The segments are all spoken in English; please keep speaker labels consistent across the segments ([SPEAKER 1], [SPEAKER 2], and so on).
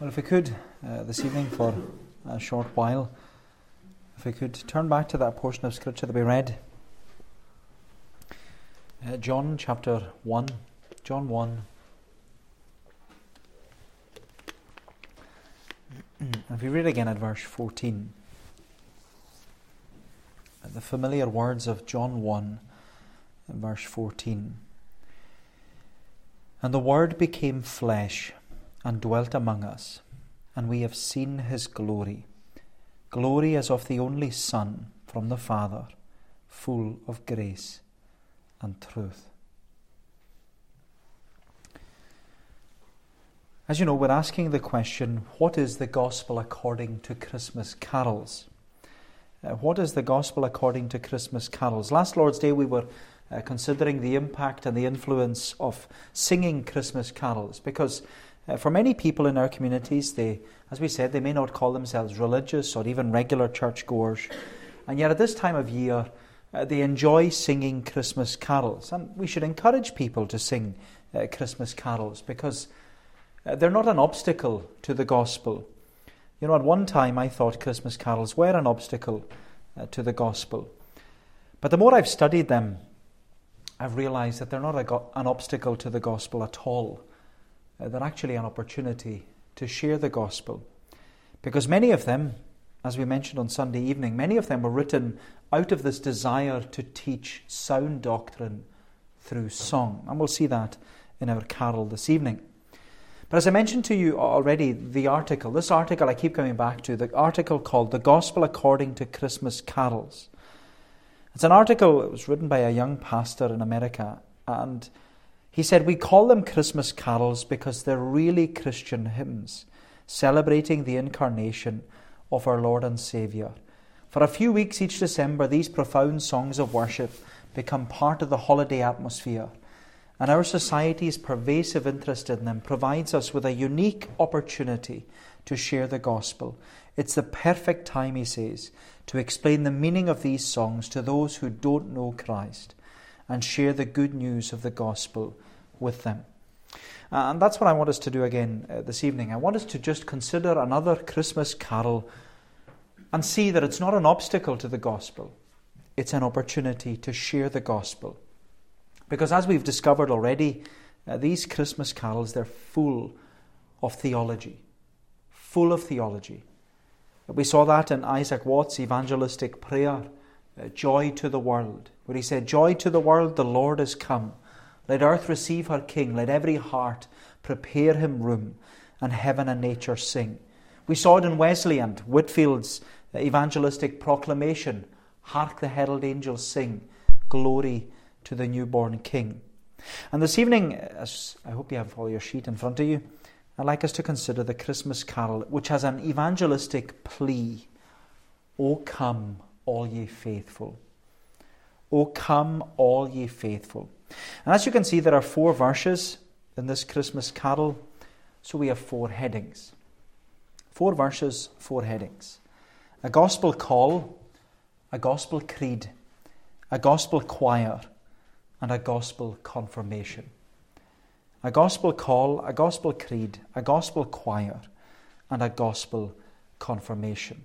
[SPEAKER 1] Well, if we could uh, this evening for a short while, if we could turn back to that portion of Scripture that we read, uh, John chapter 1. John 1. if we read again at verse 14, the familiar words of John 1, verse 14. And the Word became flesh and dwelt among us, and we have seen his glory glory as of the only Son from the Father, full of grace and truth. As you know, we're asking the question what is the gospel according to Christmas carols? Uh, what is the gospel according to Christmas carols? Last Lord's Day, we were uh, considering the impact and the influence of singing Christmas carols because uh, for many people in our communities, they, as we said, they may not call themselves religious or even regular churchgoers, and yet at this time of year, uh, they enjoy singing Christmas carols. And we should encourage people to sing uh, Christmas carols because uh, they're not an obstacle to the gospel. You know, at one time I thought Christmas carols were an obstacle uh, to the gospel. But the more I've studied them, I've realized that they're not go- an obstacle to the gospel at all uh, they're actually an opportunity to share the gospel. Because many of them, as we mentioned on Sunday evening, many of them were written out of this desire to teach sound doctrine through song. And we'll see that in our carol this evening. But as I mentioned to you already, the article, this article I keep coming back to, the article called The Gospel According to Christmas Carols. It's an article that was written by a young pastor in America, and he said, We call them Christmas carols because they're really Christian hymns, celebrating the incarnation of our Lord and Saviour. For a few weeks each December, these profound songs of worship become part of the holiday atmosphere, and our society's pervasive interest in them provides us with a unique opportunity to share the gospel. It's the perfect time, he says, to explain the meaning of these songs to those who don't know Christ and share the good news of the gospel with them. Uh, and that's what I want us to do again uh, this evening. I want us to just consider another Christmas carol and see that it's not an obstacle to the gospel, it's an opportunity to share the gospel. Because as we've discovered already, uh, these Christmas carols, they're full of theology. Full of theology. We saw that in Isaac Watts' evangelistic prayer Uh, joy to the world, where he said, Joy to the world, the Lord is come. Let earth receive her King, let every heart prepare him room, and heaven and nature sing. We saw it in Wesley and Whitefield's uh, evangelistic proclamation Hark the herald angels sing, glory to the newborn King. And this evening, uh, as I hope you have all your sheet in front of you, I'd like us to consider the Christmas carol, which has an evangelistic plea O come, all ye faithful. O come, all ye faithful. And as you can see, there are four verses in this Christmas carol, so we have four headings. Four verses, four headings. A gospel call, a gospel creed, a gospel choir, and a gospel confirmation. A gospel call, a gospel creed, a gospel choir, and a gospel confirmation.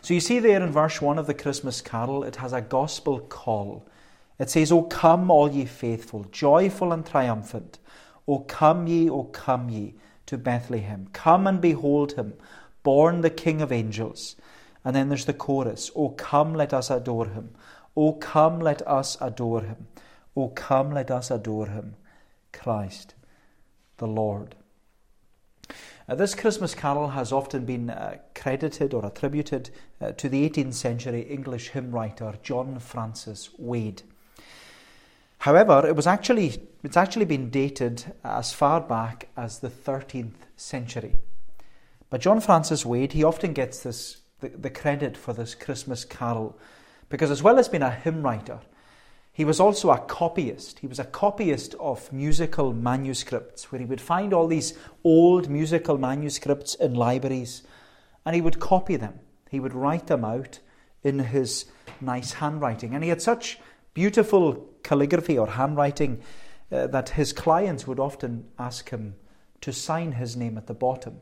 [SPEAKER 1] So you see there in verse 1 of the Christmas carol, it has a gospel call. It says, O come, all ye faithful, joyful and triumphant. O come ye, O come ye to Bethlehem. Come and behold him, born the King of angels. And then there's the chorus, O come, let us adore him. O come, let us adore him. O come, let us adore him. Christ the Lord. Uh, this Christmas carol has often been uh, credited or attributed uh, to the 18th century English hymn writer John Francis Wade. However, it was actually, it's actually been dated as far back as the 13th century. But John Francis Wade, he often gets this, the, the credit for this Christmas carol because, as well as being a hymn writer, he was also a copyist. He was a copyist of musical manuscripts, where he would find all these old musical manuscripts in libraries and he would copy them. He would write them out in his nice handwriting. And he had such beautiful calligraphy or handwriting uh, that his clients would often ask him to sign his name at the bottom.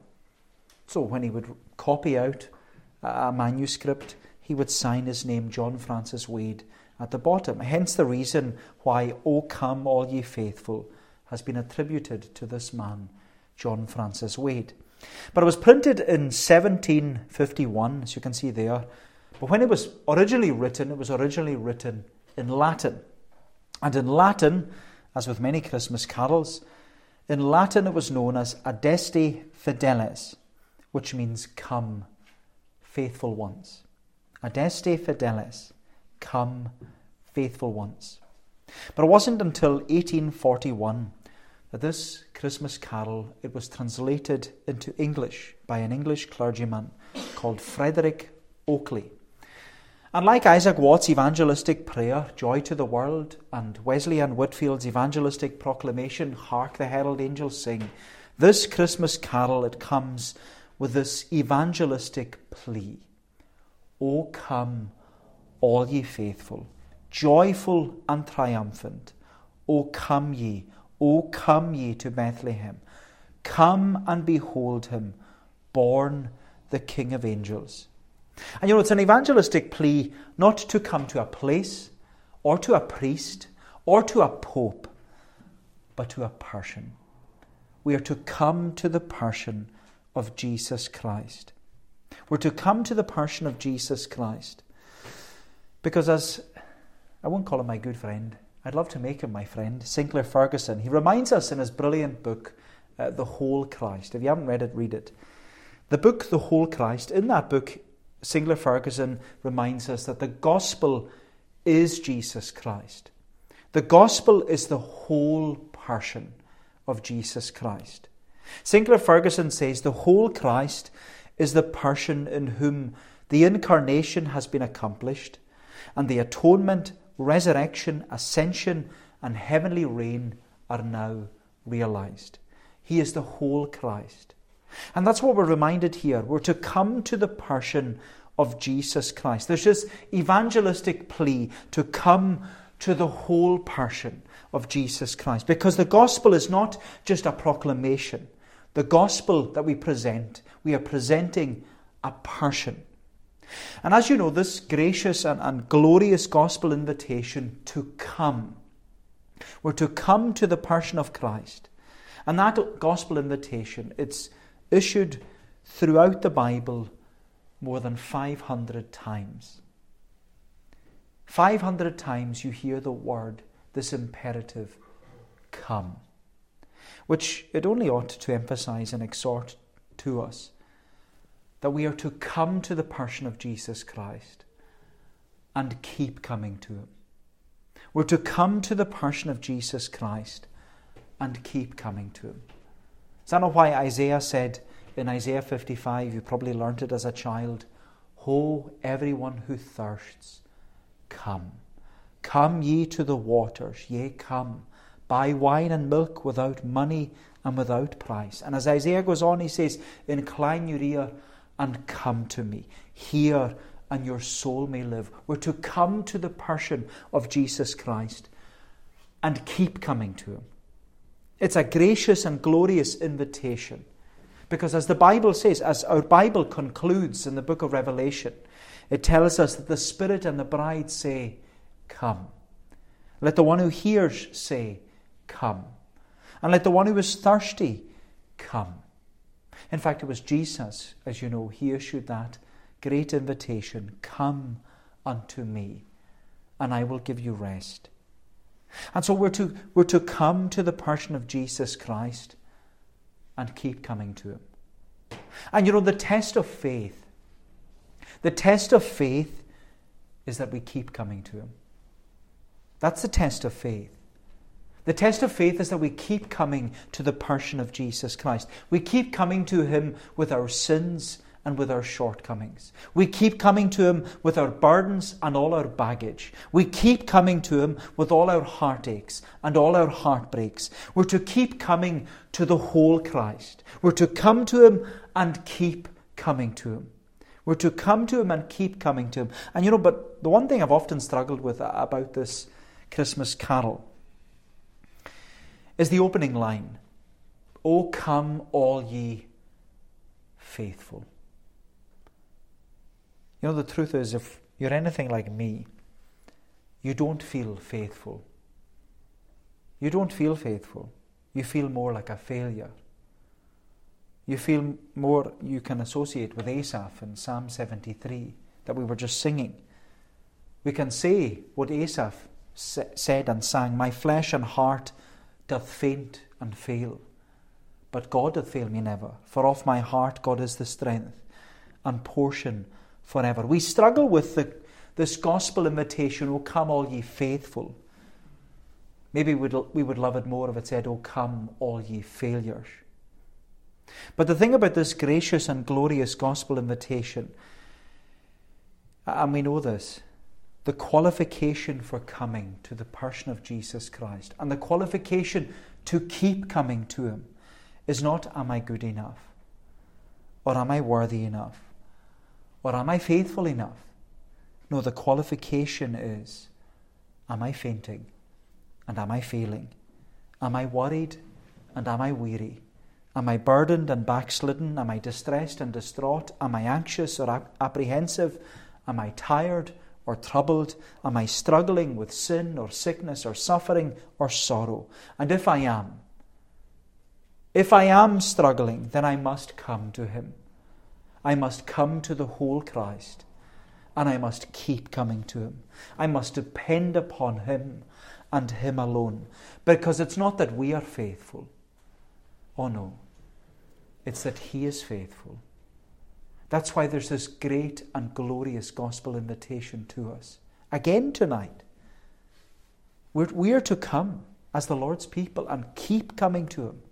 [SPEAKER 1] So when he would copy out a manuscript, he would sign his name, John Francis Wade, at the bottom. Hence the reason why, O come, all ye faithful, has been attributed to this man, John Francis Wade. But it was printed in 1751, as you can see there. But when it was originally written, it was originally written in Latin. And in Latin, as with many Christmas carols, in Latin it was known as Adeste Fideles, which means come, faithful ones. Adeste Fideles, come, faithful ones. But it wasn't until 1841 that this Christmas carol it was translated into English by an English clergyman called Frederick Oakeley. And like Isaac Watts' evangelistic prayer, Joy to the World, and Wesley and Whitefield's evangelistic proclamation, Hark the Herald Angels Sing, this Christmas carol it comes with this evangelistic plea O come, all ye faithful, joyful and triumphant. O come ye, O come ye to Bethlehem. Come and behold him, born the King of angels. And you know, it's an evangelistic plea not to come to a place or to a priest or to a pope, but to a person. We are to come to the person of Jesus Christ. We're to come to the person of Jesus Christ. Because, as I won't call him my good friend, I'd love to make him my friend, Sinclair Ferguson. He reminds us in his brilliant book, uh, The Whole Christ. If you haven't read it, read it. The book, The Whole Christ, in that book, Sinclair Ferguson reminds us that the gospel is Jesus Christ. The gospel is the whole person of Jesus Christ. Sinclair Ferguson says the whole Christ is the person in whom the incarnation has been accomplished and the atonement, resurrection, ascension, and heavenly reign are now realized. He is the whole Christ. And that's what we're reminded here. We're to come to the person of Jesus Christ. There's this evangelistic plea to come to the whole person of Jesus Christ because the gospel is not just a proclamation. The gospel that we present, we are presenting a person. And as you know, this gracious and, and glorious gospel invitation to come, we're to come to the person of Christ. And that gospel invitation, it's issued throughout the Bible more than 500 times. 500 times you hear the word, this imperative, come, which it only ought to emphasize and exhort to us that we are to come to the person of Jesus Christ and keep coming to him. We're to come to the person of Jesus Christ and keep coming to him. Is that not why Isaiah said in Isaiah 55, you probably learnt it as a child Ho, everyone who thirsts, come. Come ye to the waters, yea, come. Buy wine and milk without money and without price. And as Isaiah goes on, he says, Incline your ear and come to me. Hear, and your soul may live. We're to come to the person of Jesus Christ and keep coming to him. It's a gracious and glorious invitation. Because as the Bible says, as our Bible concludes in the book of Revelation, it tells us that the Spirit and the bride say, Come. Let the one who hears say, Come. And let the one who is thirsty come. In fact, it was Jesus, as you know, he issued that great invitation Come unto me, and I will give you rest. And so we're to, we're to come to the person of Jesus Christ and keep coming to him. And you know, the test of faith, the test of faith is that we keep coming to him. That's the test of faith. The test of faith is that we keep coming to the person of Jesus Christ. We keep coming to Him with our sins and with our shortcomings. We keep coming to Him with our burdens and all our baggage. We keep coming to Him with all our heartaches and all our heartbreaks. We're to keep coming to the whole Christ. We're to come to Him and keep coming to Him. We're to come to Him and keep coming to Him. And you know, but the one thing I've often struggled with about this Christmas carol is the opening line O come, all ye faithful. You know, the truth is, if you're anything like me, you don't feel faithful. You don't feel faithful. You feel more like a failure. You feel more you can associate with Asaph in Psalm 73 that we were just singing. We can say what Asaph said and sang My flesh and heart doth faint and fail, but God doth fail me never, for of my heart God is the strength and portion forever. We struggle with the, this gospel invitation, O come, all ye faithful. Maybe we'd, we would love it more if it said, O come, all ye failures. But the thing about this gracious and glorious gospel invitation, and we know this, the qualification for coming to the person of Jesus Christ and the qualification to keep coming to Him is not, Am I good enough? Or am I worthy enough? Or am I faithful enough? No, the qualification is Am I fainting? And am I failing? Am I worried? And am I weary? Am I burdened and backslidden? Am I distressed and distraught? Am I anxious or apprehensive? Am I tired or troubled? Am I struggling with sin or sickness or suffering or sorrow? And if I am, if I am struggling, then I must come to Him. I must come to the whole Christ and I must keep coming to Him. I must depend upon Him and Him alone because it's not that we are faithful. Oh no, it's that He is faithful. That's why there's this great and glorious gospel invitation to us. Again tonight, we're, we are to come as the Lord's people and keep coming to Him.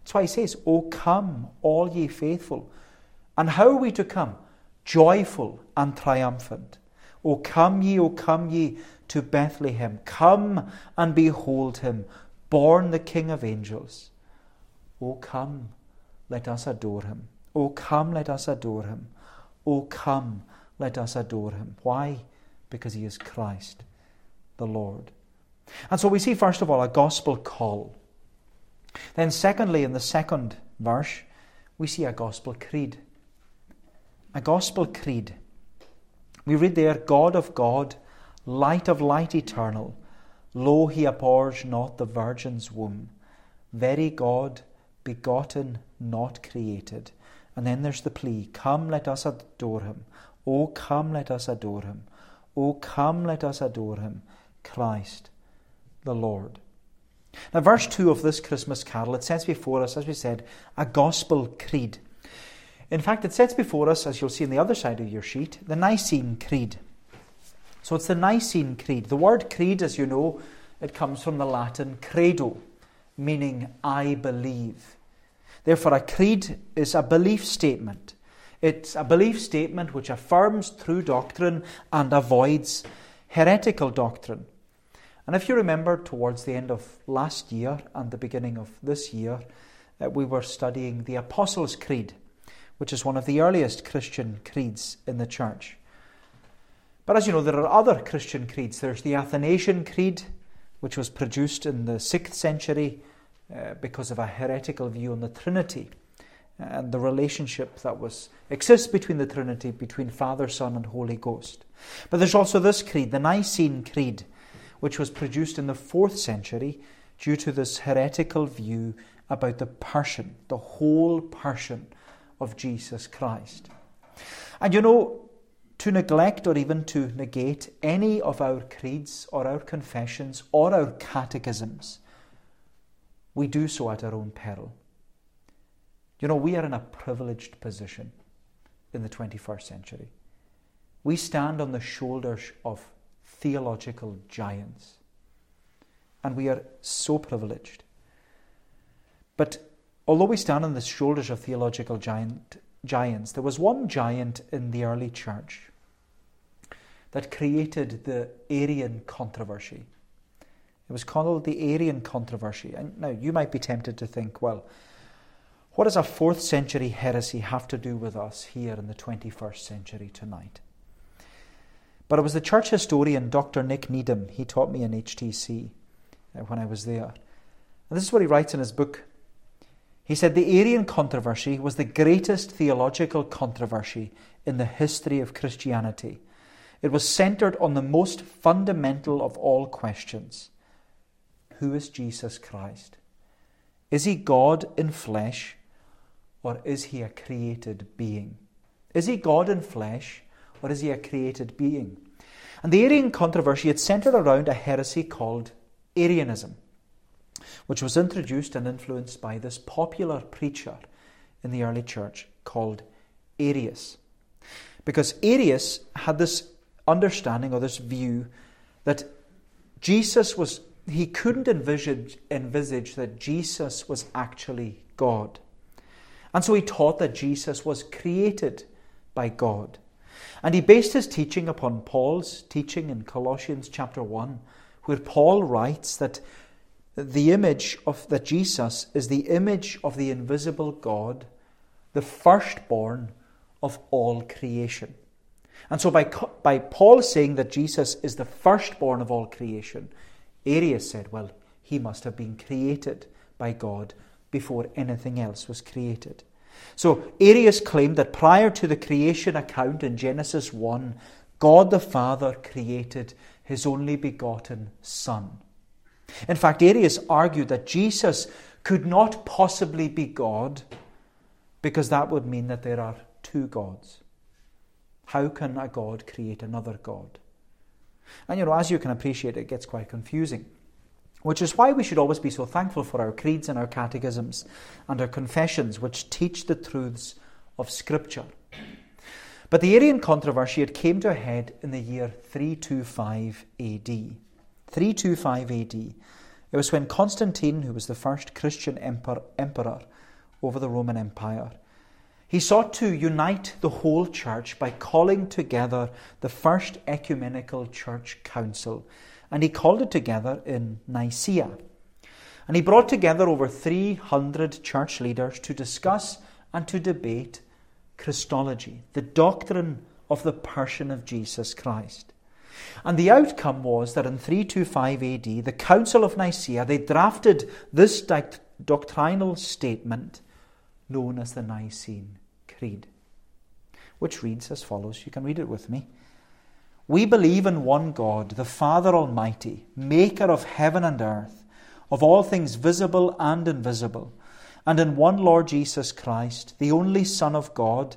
[SPEAKER 1] That's why He says, O come, all ye faithful and how are we to come? Joyful and triumphant. O come ye, O come ye to Bethlehem. Come and behold him, born the King of angels. O come, let us adore him. O come, let us adore him. O come, let us adore him. Why? Because he is Christ, the Lord. And so we see, first of all, a gospel call. Then, secondly, in the second verse, we see a gospel creed a gospel creed. We read there, God of God, light of light eternal, lo, he abhors not the virgin's womb, very God, begotten, not created. And then there's the plea, Come, let us adore him. Oh, come, let us adore him. Oh, come, let us adore him, Christ the Lord. Now, verse 2 of this Christmas carol, it sets before us, as we said, a gospel creed. In fact, it sets before us, as you'll see on the other side of your sheet, the Nicene Creed. So it's the Nicene Creed. The word creed, as you know, it comes from the Latin credo, meaning I believe. Therefore, a creed is a belief statement. It's a belief statement which affirms true doctrine and avoids heretical doctrine. And if you remember, towards the end of last year and the beginning of this year, uh, we were studying the Apostles' Creed which is one of the earliest Christian creeds in the church. But as you know, there are other Christian creeds. There's the Athanasian Creed, which was produced in the 6th century uh, because of a heretical view on the Trinity and the relationship that was exists between the Trinity, between Father, Son, and Holy Ghost. But there's also this creed, the Nicene Creed, which was produced in the 4th century due to this heretical view about the person, the whole person of Jesus Christ. And you know, to neglect or even to negate any of our creeds or our confessions or our catechisms, we do so at our own peril. You know, we are in a privileged position in the 21st century. We stand on the shoulders of theological giants. And we are so privileged. But Although we stand on the shoulders of theological giant, giants, there was one giant in the early church that created the Arian controversy. It was called the Arian controversy. And now you might be tempted to think, well, what does a fourth century heresy have to do with us here in the 21st century tonight? But it was the church historian Dr. Nick Needham. He taught me in HTC uh, when I was there. And this is what he writes in his book He said the Arian controversy was the greatest theological controversy in the history of Christianity. It was centered on the most fundamental of all questions Who is Jesus Christ? Is he God in flesh or is he a created being? Is he God in flesh or is he a created being? And the Arian controversy had centered around a heresy called Arianism which was introduced and influenced by this popular preacher in the early church called Arius. Because Arius had this understanding or this view that Jesus was, he couldn't envisage, envisage that Jesus was actually God. And so he taught that Jesus was created by God. And he based his teaching upon Paul's teaching in Colossians chapter 1, where Paul writes that the image of that Jesus is the image of the invisible God, the firstborn of all creation. And so by, by Paul saying that Jesus is the firstborn of all creation, Arius said, well, he must have been created by God before anything else was created. So Arius claimed that prior to the creation account in Genesis 1, God the Father created his only begotten Son. In fact, Arius argued that Jesus could not possibly be God because that would mean that there are two gods. How can a God create another God? And you know, as you can appreciate, it gets quite confusing. Which is why we should always be so thankful for our creeds and our catechisms and our confessions, which teach the truths of Scripture. But the Arian controversy it came to a head in the year 325 AD. 325 AD. It was when Constantine, who was the first Christian emperor, emperor over the Roman Empire, he sought to unite the whole church by calling together the first ecumenical church council, and he called it together in Nicaea. And he brought together over 300 church leaders to discuss and to debate Christology, the doctrine of the person of Jesus Christ. And the outcome was that in 325 AD, the Council of Nicaea, they drafted this doctrinal statement known as the Nicene Creed, which reads as follows. You can read it with me. We believe in one God, the Father Almighty, maker of heaven and earth, of all things visible and invisible, and in one Lord Jesus Christ, the only Son of God,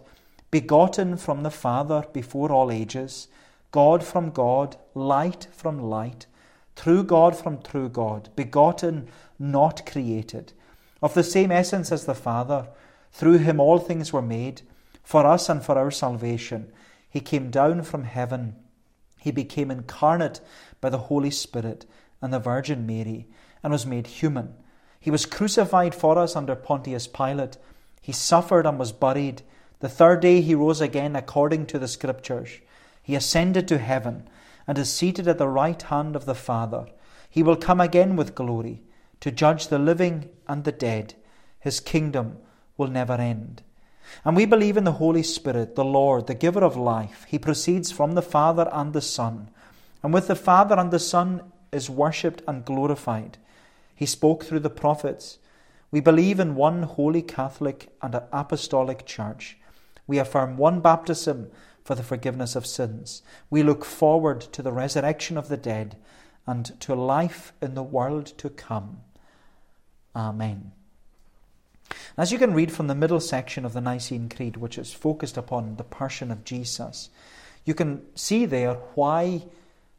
[SPEAKER 1] begotten from the Father before all ages God from God, light from light, true God from true God, begotten, not created, of the same essence as the Father. Through him all things were made, for us and for our salvation. He came down from heaven. He became incarnate by the Holy Spirit and the Virgin Mary, and was made human. He was crucified for us under Pontius Pilate. He suffered and was buried. The third day he rose again according to the Scriptures. He ascended to heaven and is seated at the right hand of the Father. He will come again with glory to judge the living and the dead. His kingdom will never end. And we believe in the Holy Spirit, the Lord, the giver of life. He proceeds from the Father and the Son. And with the Father and the Son is worshipped and glorified. He spoke through the prophets. We believe in one holy Catholic and apostolic church. We affirm one baptism for the forgiveness of sins. We look forward to the resurrection of the dead and to life in the world to come. Amen. As you can read from the middle section of the Nicene Creed, which is focused upon the person of Jesus, you can see there why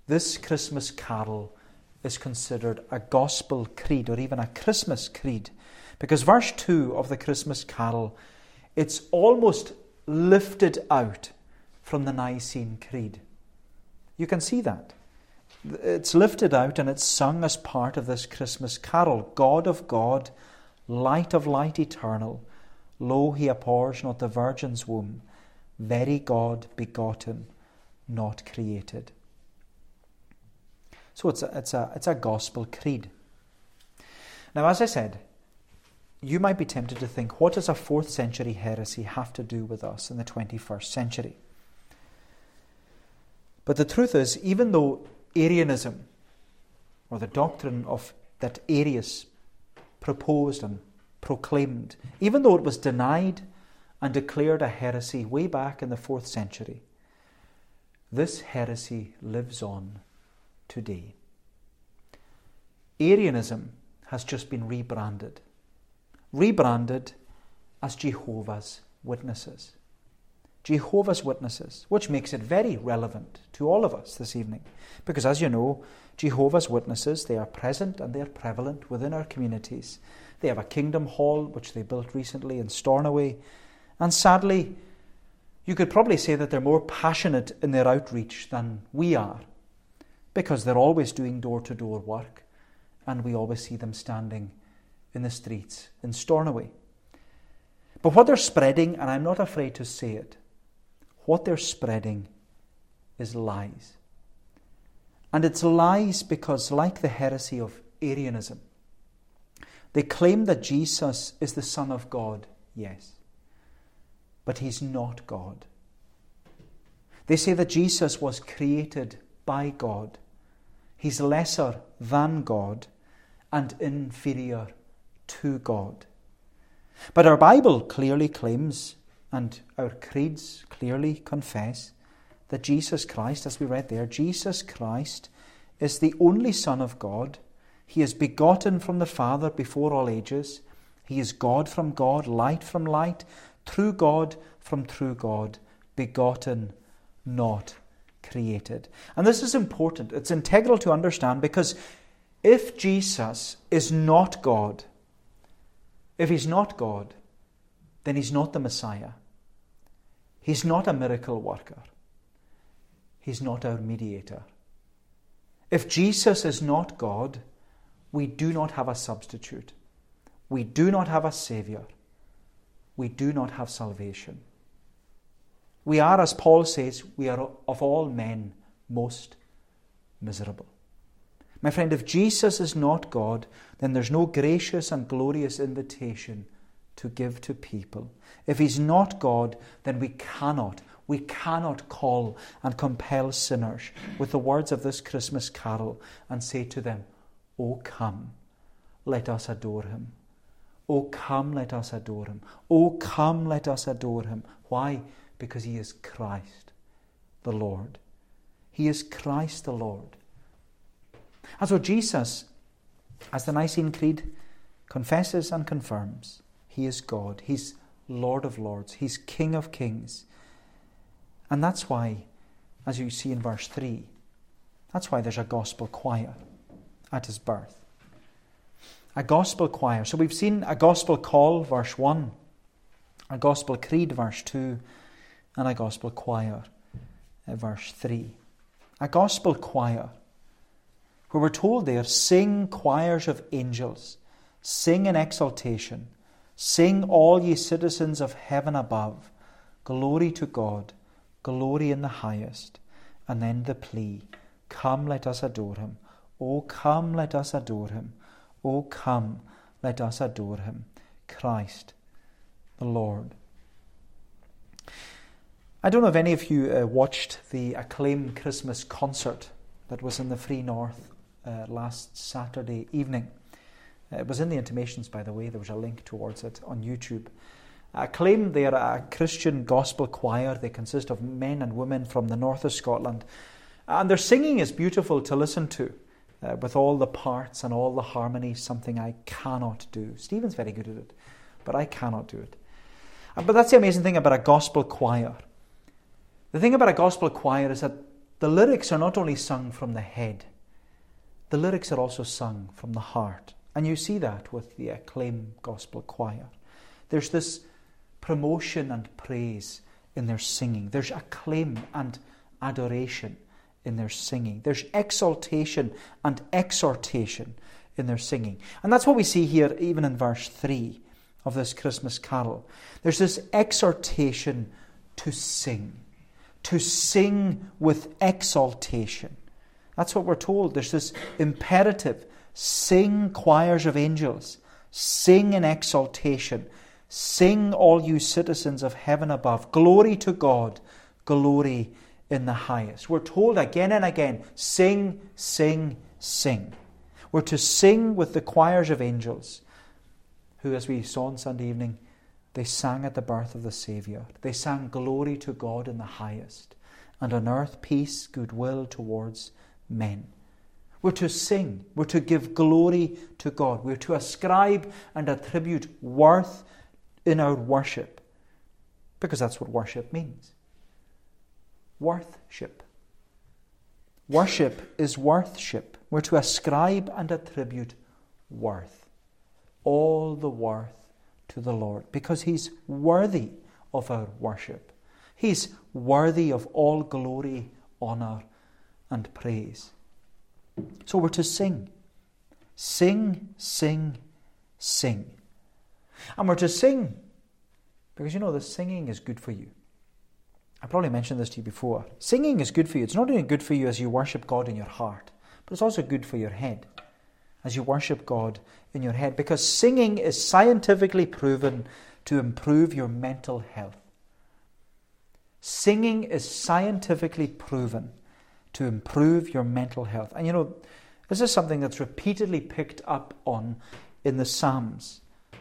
[SPEAKER 1] this Christmas carol is considered a gospel creed or even a Christmas creed. Because verse 2 of the Christmas carol, it's almost lifted out from the Nicene Creed. You can see that. It's lifted out and it's sung as part of this Christmas carol God of God, light of light eternal, lo, he abhors not the Virgin's womb, very God begotten, not created. So it's a, it's a, it's a gospel creed. Now, as I said, you might be tempted to think, what does a fourth century heresy have to do with us in the 21st century? But the truth is, even though Arianism, or the doctrine of that Arius proposed and proclaimed, even though it was denied and declared a heresy way back in the fourth century, this heresy lives on today. Arianism has just been rebranded, rebranded as Jehovah's Witnesses. Jehovah's Witnesses, which makes it very relevant to all of us this evening. Because as you know, Jehovah's Witnesses, they are present and they are prevalent within our communities. They have a kingdom hall which they built recently in Stornoway. And sadly, you could probably say that they're more passionate in their outreach than we are because they're always doing door to door work and we always see them standing in the streets in Stornoway. But what they're spreading, and I'm not afraid to say it, what they're spreading is lies. And it's lies because, like the heresy of Arianism, they claim that Jesus is the Son of God, yes, but he's not God. They say that Jesus was created by God, he's lesser than God and inferior to God. But our Bible clearly claims, and our creeds clearly confess, that Jesus Christ, as we read there, Jesus Christ is the only Son of God. He is begotten from the Father before all ages. He is God from God, light from light, true God from true God, begotten, not created. And this is important. It's integral to understand because if Jesus is not God, if he's not God, then he's not the Messiah. He's not a miracle worker. He's not our mediator. If Jesus is not God, we do not have a substitute. We do not have a Saviour. We do not have salvation. We are, as Paul says, we are of all men most miserable. My friend, if Jesus is not God, then there's no gracious and glorious invitation to give to people. If He's not God, then we cannot, we cannot call and compel sinners with the words of this Christmas carol and say to them, Oh, come, let us adore Him. Oh, come, let us adore Him. Oh, come, let us adore Him. Why? Because He is Christ the Lord. He is Christ the Lord. And so Jesus, as the Nicene Creed confesses and confirms, He is God. He's Lord of Lords. He's King of Kings. And that's why, as you see in verse 3, that's why there's a gospel choir at his birth. A gospel choir. So we've seen a gospel call, verse 1, a gospel creed, verse 2, and a gospel choir, uh, verse 3. A gospel choir where we're told there, sing choirs of angels, sing in exaltation, sing all ye citizens of heaven above, glory to God, glory in the highest. And then the plea, come let us adore him. Oh, come let us adore him. Oh, come let us adore him. Christ the Lord. I don't know if any of you uh, watched the acclaimed Christmas concert that was in the Free North uh, last Saturday evening. It was in the intimations, by the way, there was a link towards it on YouTube. Acclaim they are a Christian gospel choir. They consist of men and women from the north of Scotland. And their singing is beautiful to listen to, uh, with all the parts and all the harmonies, something I cannot do. Stephen's very good at it, but I cannot do it. Uh, but that's the amazing thing about a gospel choir. The thing about a gospel choir is that the lyrics are not only sung from the head, the lyrics are also sung from the heart. And you see that with the acclaim gospel choir. There's this promotion and praise in their singing, there's acclaim and adoration in their singing, there's exaltation and exhortation in their singing. And that's what we see here, even in verse 3 of this Christmas carol. There's this exhortation to sing, to sing with exaltation. That's what we're told. There's this imperative sing choirs of angels, sing in exaltation, sing all you citizens of heaven above. Glory to God, glory in the highest. We're told again and again sing, sing, sing. We're to sing with the choirs of angels. who, as we saw on Sunday evening, they sang at the birth of the Saviour. They sang glory to God in the highest, and on earth peace, goodwill towards men. We're to sing. We're to give glory to God. We're to ascribe and attribute worth in our worship. Because that's what worship means. Worthship. Worship is worthship. We're to ascribe and attribute worth. All the worth to the Lord. Because He's worthy of our worship. He's worthy of all glory, honour, and praise. So we're to sing. Sing, sing, sing. And we're to sing because you know the singing is good for you. I probably mentioned this to you before. Singing is good for you. It's not only good for you as you worship God in your heart, but it's also good for your head as you worship God in your head because singing is scientifically proven to improve your mental health. Singing is scientifically proven to improve your mental health. And you know, this is something that's repeatedly picked up on in the Psalms,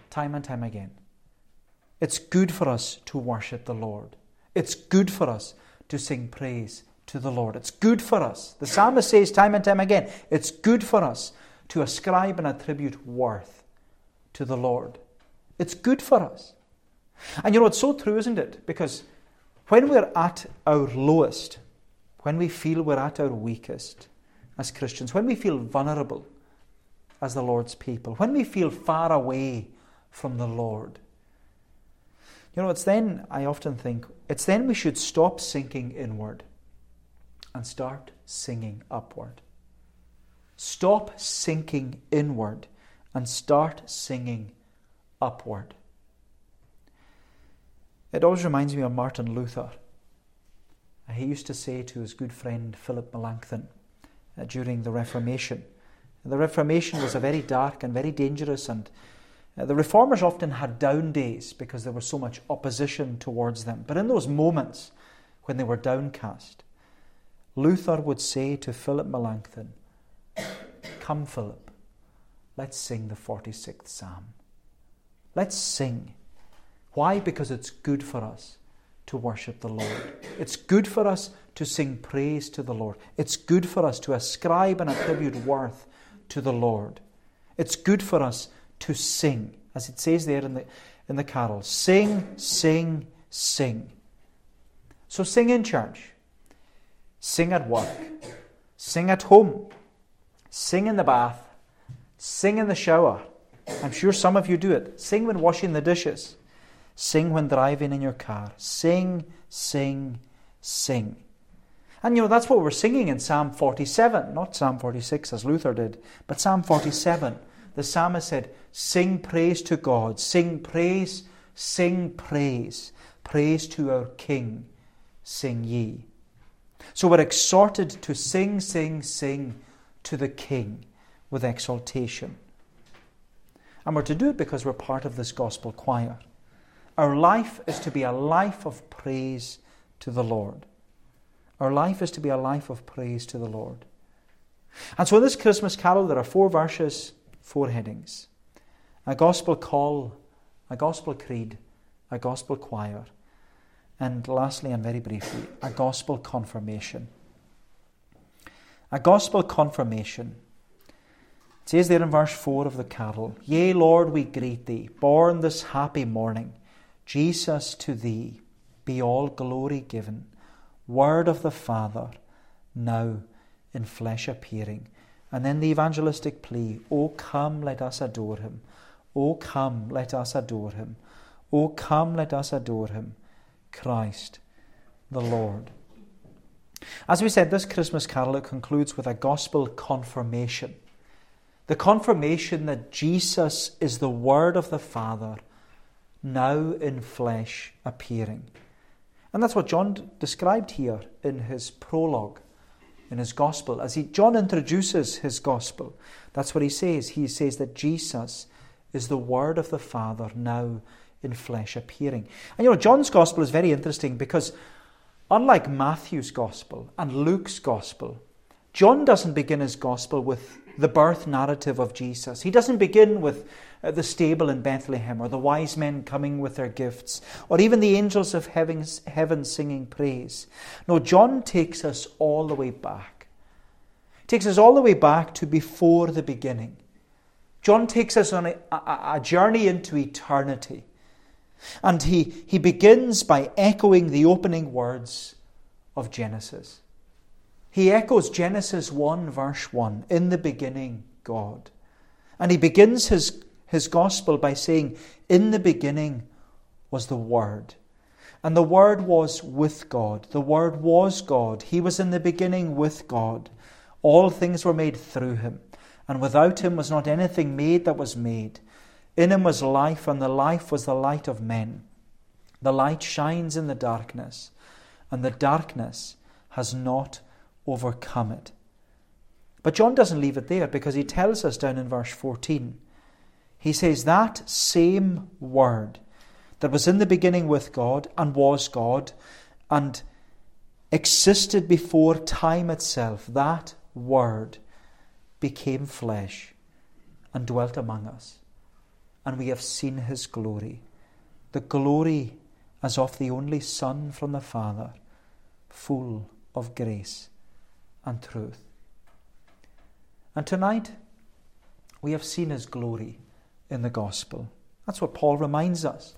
[SPEAKER 1] time and time again. It's good for us to worship the Lord. It's good for us to sing praise to the Lord. It's good for us. The psalmist says time and time again, it's good for us to ascribe and attribute worth to the Lord. It's good for us. And you know, it's so true, isn't it? Because when we're at our lowest, when we feel we're at our weakest as Christians, when we feel vulnerable as the Lord's people, when we feel far away from the Lord, you know, it's then, I often think, it's then we should stop sinking inward and start singing upward. Stop sinking inward and start singing upward. It always reminds me of Martin Luther. He used to say to his good friend Philip Melanchthon uh, during the Reformation. The Reformation was a very dark and very dangerous, and uh, the reformers often had down days because there was so much opposition towards them. But in those moments when they were downcast, Luther would say to Philip Melanchthon, Come, Philip, let's sing the 46th Psalm. Let's sing. Why? Because it's good for us to worship the Lord. It's good for us to sing praise to the Lord. It's good for us to ascribe and attribute worth to the Lord. It's good for us to sing, as it says there in the, in the carol sing, sing, sing. So sing in church, sing at work, sing at home, sing in the bath, sing in the shower. I'm sure some of you do it. Sing when washing the dishes. Sing when driving in your car. Sing, sing, sing. And you know, that's what we're singing in Psalm 47, not Psalm 46 as Luther did, but Psalm 47. The psalmist said, Sing praise to God, sing praise, sing praise, praise to our King, sing ye. So we're exhorted to sing, sing, sing to the King with exaltation. And we're to do it because we're part of this gospel choir. Our life is to be a life of praise to the Lord. Our life is to be a life of praise to the Lord. And so in this Christmas carol, there are four verses, four headings a gospel call, a gospel creed, a gospel choir, and lastly and very briefly, a gospel confirmation. A gospel confirmation. It says there in verse 4 of the carol, Yea, Lord, we greet thee, born this happy morning. Jesus, to thee be all glory given, Word of the Father, now in flesh appearing. And then the evangelistic plea, O come, let us adore him. O come, let us adore him. O come, let us adore him. Christ the Lord. As we said, this Christmas carol concludes with a gospel confirmation. The confirmation that Jesus is the Word of the Father now in flesh appearing. And that's what John described here in his prologue, in his gospel. As he, John introduces his gospel, that's what he says. He says that Jesus is the Word of the Father now in flesh appearing. And you know, John's gospel is very interesting because, unlike Matthew's gospel and Luke's gospel, John doesn't begin his gospel with the birth narrative of Jesus. He doesn't begin with uh, the stable in Bethlehem or the wise men coming with their gifts or even the angels of heaven, singing praise. No, John takes us all the way back. Takes us all the way back to before the beginning. John takes us on a, a, a journey into eternity. And he, he begins by echoing the opening words of Genesis. He echoes Genesis 1, verse 1 In the beginning, God. And he begins his, his gospel by saying, In the beginning was the Word. And the Word was with God. The Word was God. He was in the beginning with God. All things were made through him. And without him was not anything made that was made. In him was life, and the life was the light of men. The light shines in the darkness, and the darkness has not overcome it. But John doesn't leave it there because he tells us down in verse 14. He says, That same word that was in the beginning with God and was God and existed before time itself, that word became flesh and dwelt among us. And we have seen his glory, the glory as of the only Son from the Father, full of grace and truth. And tonight, we have seen his glory in the gospel. That's what Paul reminds us.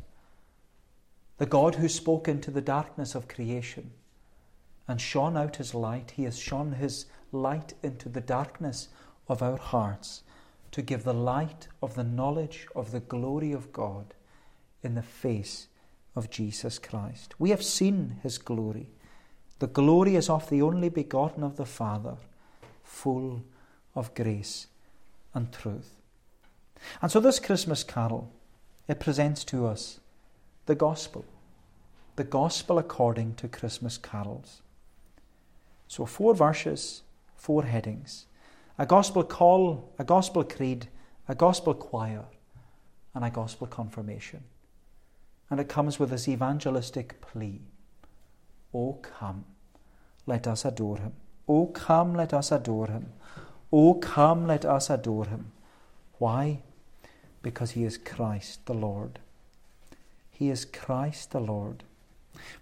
[SPEAKER 1] The God who spoke into the darkness of creation and shone out his light, he has shone his light into the darkness of our hearts to give the light of the knowledge of the glory of God in the face of Jesus Christ. We have seen his glory. The glory is of the only begotten of the Father, full of grace and truth. And so this Christmas carol, it presents to us the gospel, the gospel according to Christmas carols. So four verses, four headings, a gospel call, a gospel creed, a gospel choir, and a gospel confirmation. And it comes with this evangelistic plea. Oh, come, let us adore him. Oh, come, let us adore him. Oh, come, let us adore him. Why? Because he is Christ the Lord. He is Christ the Lord.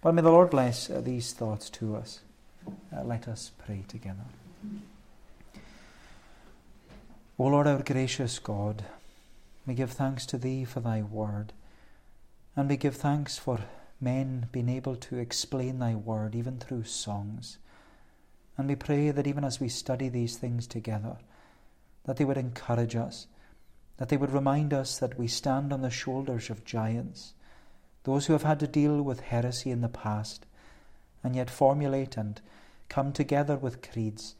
[SPEAKER 1] Well, may the Lord bless uh, these thoughts to us. Uh, let us pray together. O Lord, our gracious God, we give thanks to Thee for Thy word, and we give thanks for men being able to explain Thy word even through songs. And we pray that even as we study these things together, that they would encourage us, that they would remind us that we stand on the shoulders of giants, those who have had to deal with heresy in the past, and yet formulate and come together with creeds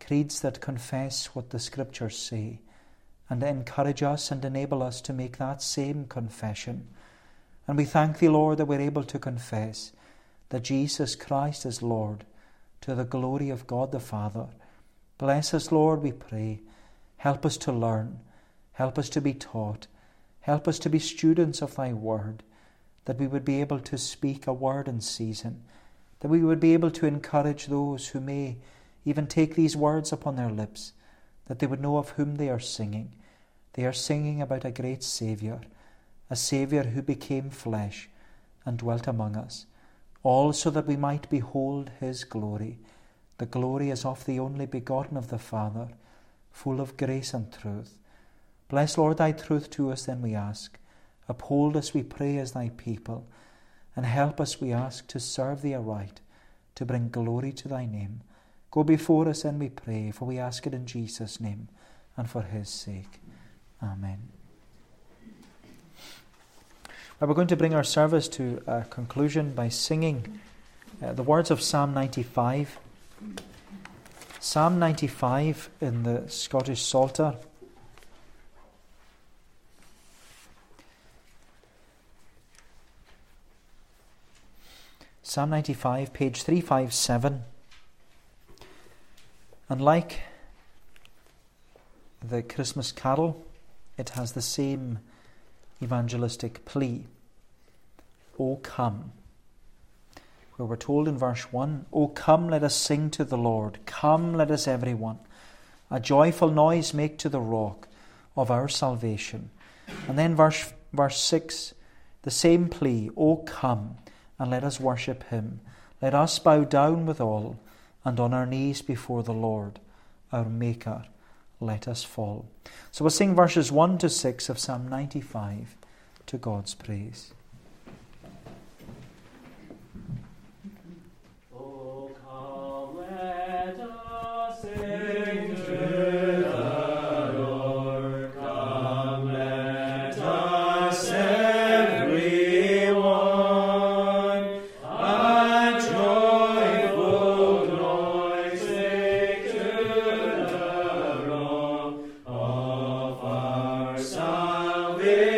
[SPEAKER 1] creeds that confess what the Scriptures say, and encourage us and enable us to make that same confession. And we thank Thee, Lord, that we're able to confess that Jesus Christ is Lord to the glory of God the Father. Bless us, Lord, we pray. Help us to learn. Help us to be taught. Help us to be students of Thy Word, that we would be able to speak a word in season, that we would be able to encourage those who may even take these words upon their lips, that they would know of whom they are singing. They are singing about a great Saviour, a Saviour who became flesh and dwelt among us, all so that we might behold his glory. The glory is of the only begotten of the Father, full of grace and truth. Bless, Lord, thy truth to us, then we ask. Uphold us, we pray, as thy people, and help us, we ask, to serve thee aright, to bring glory to thy name. Go before us and we pray, for we ask it in Jesus' name and for his sake. Amen. We're going to bring our service to a conclusion by singing uh, the words of Psalm 95. Psalm 95 in the Scottish Psalter. Psalm 95, page 357. And like the Christmas carol, it has the same evangelistic plea O come,
[SPEAKER 2] where we're told in verse 1 Oh, come, let us sing to the Lord. Come, let us every one a joyful noise make to the rock of our salvation. And then verse, verse 6 the same plea O come, and let us worship him. Let us bow down with all, and on our knees before the Lord, our Maker, let us fall. So we'll sing verses 1 to 6 of Psalm 95 to God's praise. Jesus